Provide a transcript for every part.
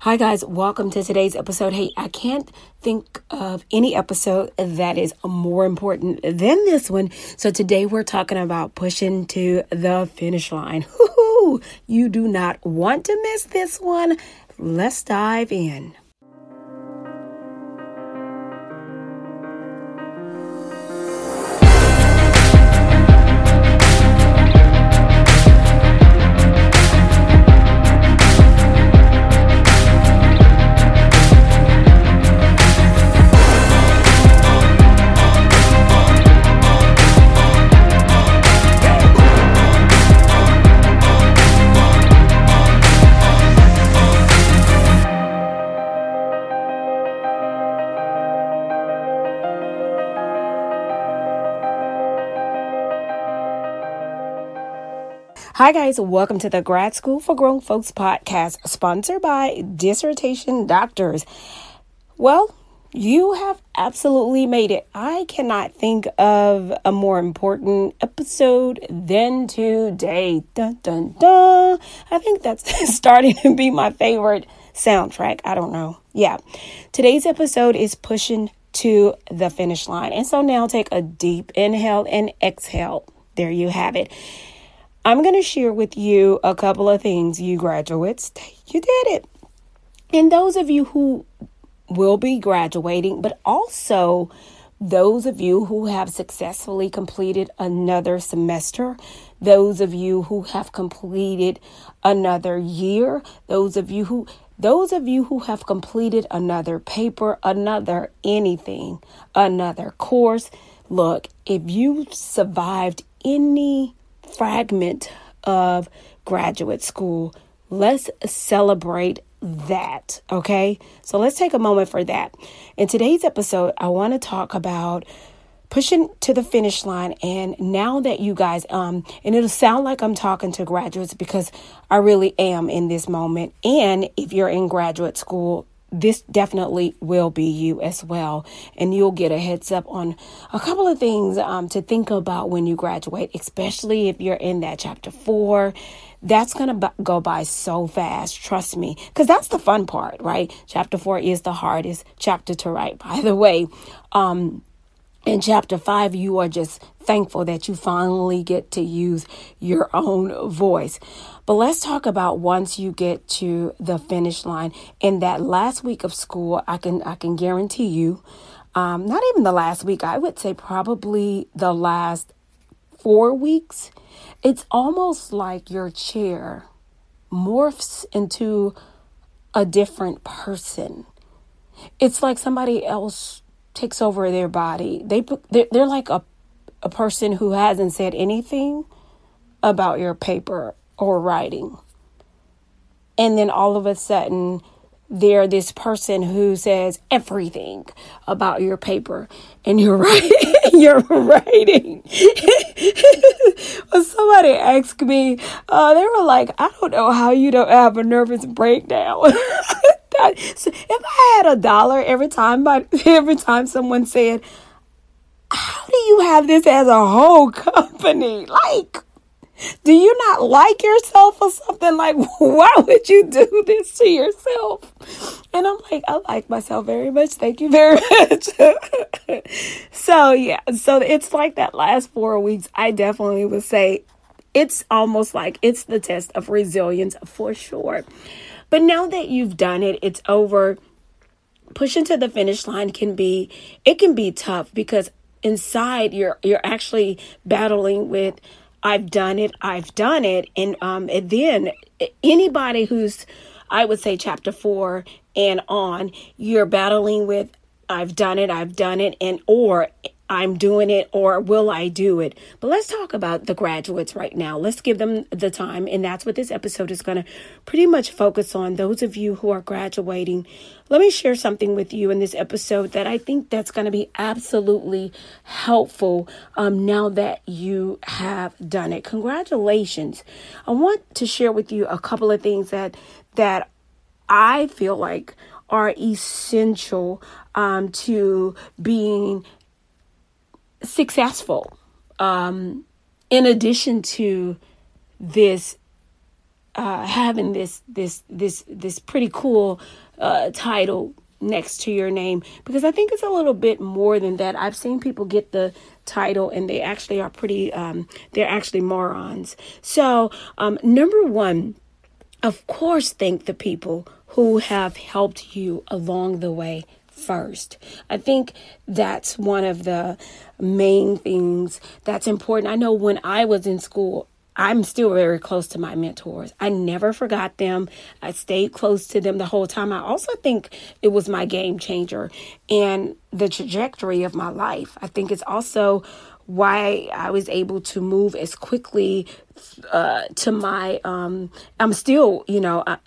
Hi, guys. Welcome to today's episode. Hey, I can't think of any episode that is more important than this one. So, today we're talking about pushing to the finish line. Woo-hoo! You do not want to miss this one. Let's dive in. Hi, guys. Welcome to the Grad School for Grown Folks podcast, sponsored by Dissertation Doctors. Well, you have absolutely made it. I cannot think of a more important episode than today. Dun, dun, dun. I think that's starting to be my favorite soundtrack. I don't know. Yeah. Today's episode is pushing to the finish line. And so now take a deep inhale and exhale. There you have it. I'm going to share with you a couple of things, you graduates. You did it. And those of you who will be graduating, but also those of you who have successfully completed another semester, those of you who have completed another year, those of you who those of you who have completed another paper, another anything, another course, look, if you survived any fragment of graduate school. Let's celebrate that. Okay. So let's take a moment for that. In today's episode, I want to talk about pushing to the finish line and now that you guys um and it'll sound like I'm talking to graduates because I really am in this moment and if you're in graduate school this definitely will be you as well. And you'll get a heads up on a couple of things um, to think about when you graduate, especially if you're in that chapter four. That's going to b- go by so fast, trust me, because that's the fun part, right? Chapter four is the hardest chapter to write, by the way. Um, in chapter five, you are just thankful that you finally get to use your own voice. But let's talk about once you get to the finish line. In that last week of school, I can I can guarantee you, um, not even the last week, I would say probably the last four weeks. It's almost like your chair morphs into a different person. It's like somebody else takes over their body. They they're, they're like a a person who hasn't said anything about your paper or writing. And then all of a sudden, they're this person who says everything about your paper and you're writing you're writing somebody asked me uh, they were like i don't know how you don't have a nervous breakdown if I had a dollar every time, but every time someone said, "How do you have this as a whole company?" Like, do you not like yourself or something? Like, why would you do this to yourself? And I'm like, I like myself very much. Thank you very much. so yeah, so it's like that last four weeks. I definitely would say it's almost like it's the test of resilience for sure. But now that you've done it, it's over. Pushing to the finish line can be it can be tough because inside you're you're actually battling with I've done it, I've done it, and um and then anybody who's I would say chapter 4 and on, you're battling with I've done it, I've done it, and or I'm doing it or will I do it? But let's talk about the graduates right now. Let's give them the time. And that's what this episode is going to pretty much focus on. Those of you who are graduating, let me share something with you in this episode that I think that's going to be absolutely helpful um, now that you have done it. Congratulations. I want to share with you a couple of things that, that I feel like are essential um, to being successful. Um, in addition to this uh, having this this this this pretty cool uh, title next to your name because I think it's a little bit more than that. I've seen people get the title and they actually are pretty um, they're actually morons. So um, number one, of course, thank the people who have helped you along the way first. I think that's one of the main things that's important. I know when I was in school, I'm still very close to my mentors. I never forgot them. I stayed close to them the whole time. I also think it was my game changer and the trajectory of my life. I think it's also why I was able to move as quickly uh, to my. Um, I'm still, you know, I,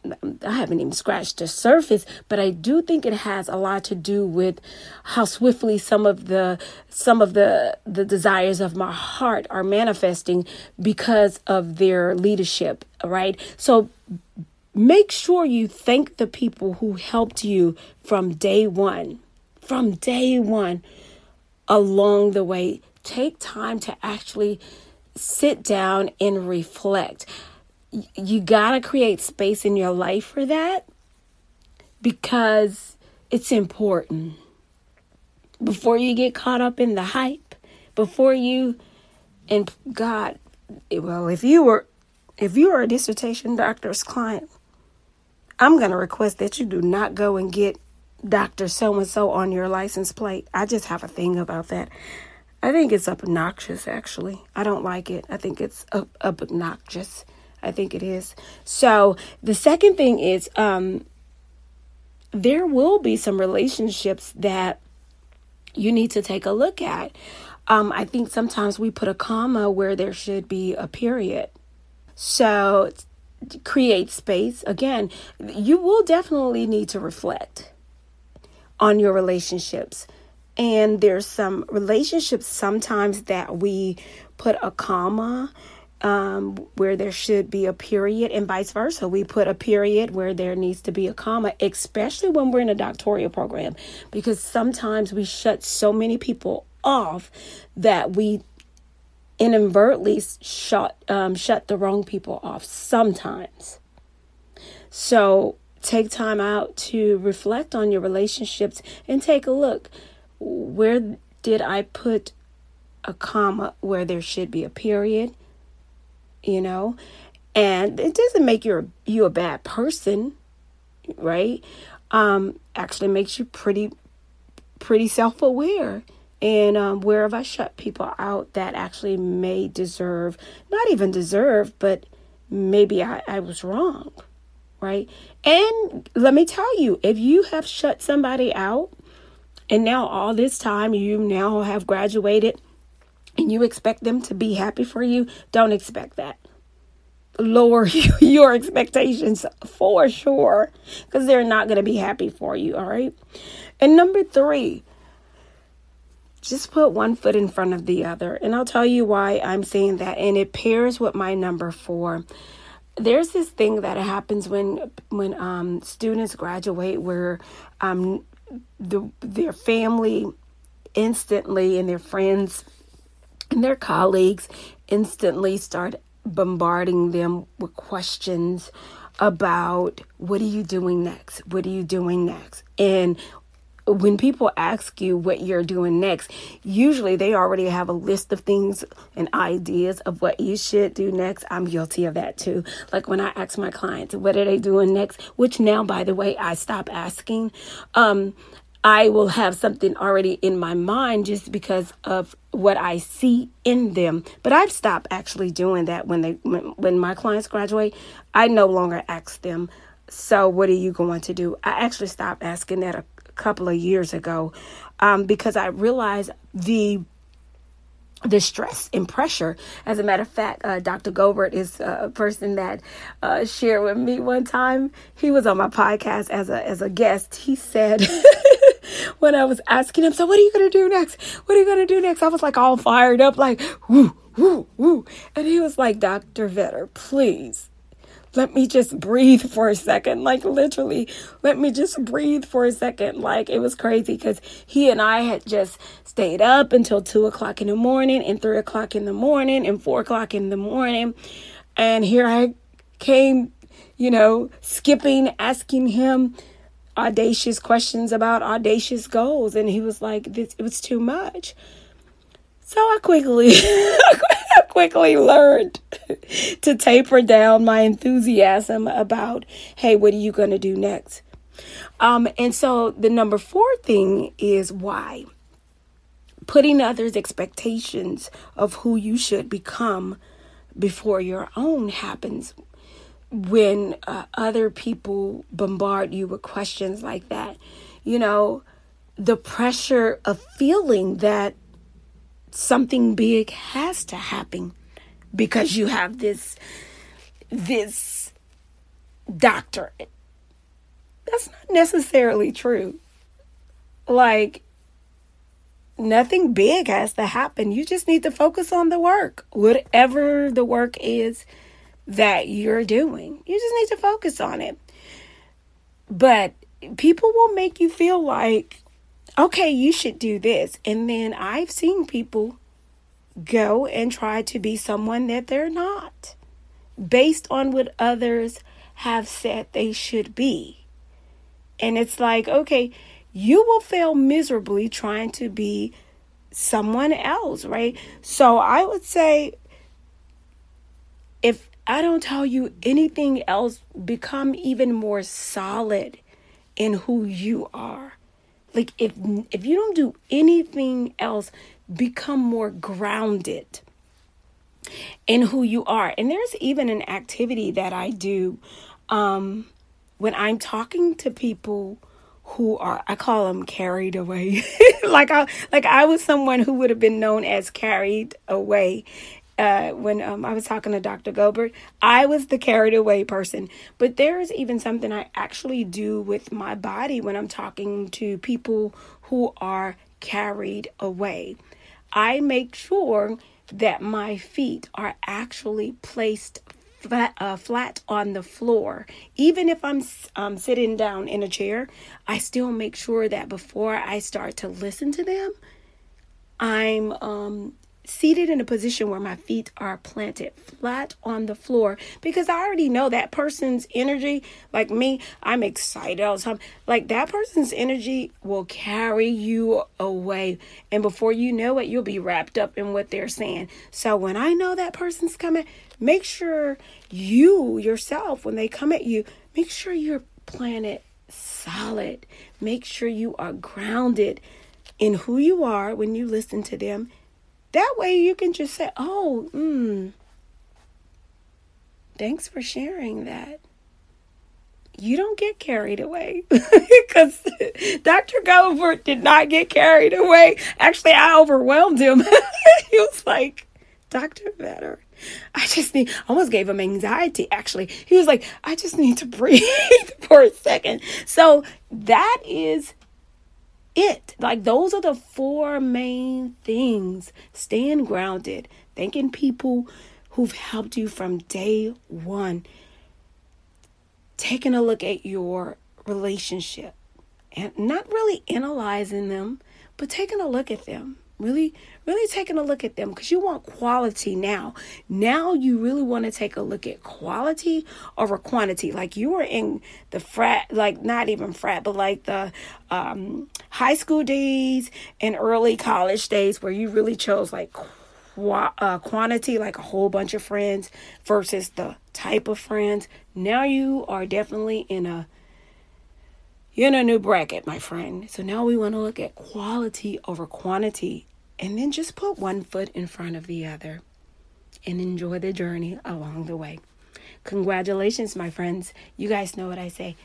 I haven't even scratched the surface, but I do think it has a lot to do with how swiftly some of the some of the the desires of my heart are manifesting because of their leadership. Right, so make sure you thank the people who helped you from day one, from day one along the way take time to actually sit down and reflect. You got to create space in your life for that because it's important. Before you get caught up in the hype, before you and God, well, if you were if you are a dissertation doctor's client, I'm going to request that you do not go and get Dr. So and so on your license plate. I just have a thing about that. I think it's obnoxious, actually. I don't like it. I think it's obnoxious. I think it is. So the second thing is um, there will be some relationships that you need to take a look at. Um, I think sometimes we put a comma where there should be a period. So create space. Again, you will definitely need to reflect on your relationships and there's some relationships sometimes that we put a comma um, where there should be a period, and vice versa. We put a period where there needs to be a comma, especially when we're in a doctoral program, because sometimes we shut so many people off that we inadvertently shut um, shut the wrong people off. Sometimes, so take time out to reflect on your relationships and take a look where did I put a comma where there should be a period? You know, and it doesn't make you you a bad person, right? Um, actually makes you pretty pretty self aware. And um, where have I shut people out that actually may deserve, not even deserve, but maybe I, I was wrong, right? And let me tell you, if you have shut somebody out and now, all this time, you now have graduated and you expect them to be happy for you. Don't expect that. Lower your expectations for sure because they're not going to be happy for you. All right. And number three, just put one foot in front of the other. And I'll tell you why I'm saying that. And it pairs with my number four there's this thing that happens when when um, students graduate where um, the, their family instantly and their friends and their colleagues instantly start bombarding them with questions about what are you doing next? What are you doing next? And when people ask you what you're doing next, usually they already have a list of things and ideas of what you should do next. I'm guilty of that too. Like when I ask my clients, what are they doing next? Which now, by the way, I stop asking. Um, I will have something already in my mind just because of what I see in them. But I've stopped actually doing that when they when, when my clients graduate. I no longer ask them, "So what are you going to do?" I actually stopped asking that a couple of years ago um, because I realized the the stress and pressure. As a matter of fact, uh, Dr. Gobert is a person that uh, shared with me one time. He was on my podcast as a as a guest. He said when I was asking him, "So what are you gonna do next? What are you gonna do next?" I was like all fired up, like woo woo woo, and he was like, "Dr. Vetter, please." Let me just breathe for a second. Like, literally, let me just breathe for a second. Like, it was crazy because he and I had just stayed up until two o'clock in the morning, and three o'clock in the morning, and four o'clock in the morning. And here I came you know, skipping, asking him audacious questions about audacious goals. And he was like, this, it was too much. So I quickly, quickly learned to taper down my enthusiasm about, hey, what are you going to do next? Um, and so the number four thing is why. Putting others' expectations of who you should become before your own happens when uh, other people bombard you with questions like that. You know, the pressure of feeling that something big has to happen because you have this this doctorate. That's not necessarily true. Like nothing big has to happen. You just need to focus on the work. Whatever the work is that you're doing. You just need to focus on it. But people will make you feel like okay, you should do this. And then I've seen people go and try to be someone that they're not based on what others have said they should be. And it's like, okay, you will fail miserably trying to be someone else, right? So I would say if I don't tell you anything else, become even more solid in who you are. Like if if you don't do anything else, become more grounded in who you are. And there's even an activity that I do um, when I'm talking to people who are I call them carried away. like I like I was someone who would have been known as carried away uh, when um, I was talking to Dr. Gilbert, I was the carried away person. But there is even something I actually do with my body when I'm talking to people who are carried away. I make sure that my feet are actually placed flat, uh, flat on the floor. Even if I'm um, sitting down in a chair, I still make sure that before I start to listen to them, I'm um, seated in a position where my feet are planted flat on the floor because I already know that person's energy, like me, I'm excited all the time. Like that person's energy will carry you away. And before you know it, you'll be wrapped up in what they're saying. So when I know that person's coming, make sure you yourself, when they come at you, make sure you're planted solid. Make sure you are grounded in who you are when you listen to them that way you can just say, oh, mm, thanks for sharing that. You don't get carried away because Dr. Gilbert did not get carried away. Actually, I overwhelmed him. he was like, Dr. Vetter, I just need, almost gave him anxiety actually. He was like, I just need to breathe for a second. So that is it. Like those are the four main things. Staying grounded, thanking people who've helped you from day one. Taking a look at your relationship and not really analyzing them, but taking a look at them really really taking a look at them because you want quality now. Now you really want to take a look at quality over quantity. Like you were in the frat like not even frat but like the um, high school days and early college days where you really chose like qu- uh, quantity like a whole bunch of friends versus the type of friends. Now you are definitely in a you're in a new bracket, my friend. So now we want to look at quality over quantity and then just put one foot in front of the other and enjoy the journey along the way. Congratulations, my friends. You guys know what I say.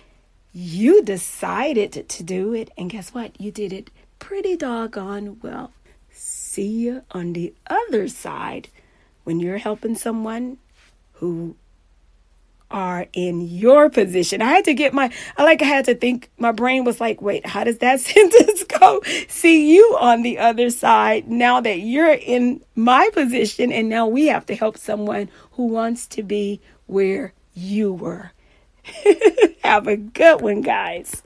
You decided to do it, and guess what? You did it pretty doggone well. See you on the other side when you're helping someone who are in your position. I had to get my, I like, I had to think, my brain was like, wait, how does that sentence go? See you on the other side now that you're in my position, and now we have to help someone who wants to be where you were. have a good one, guys.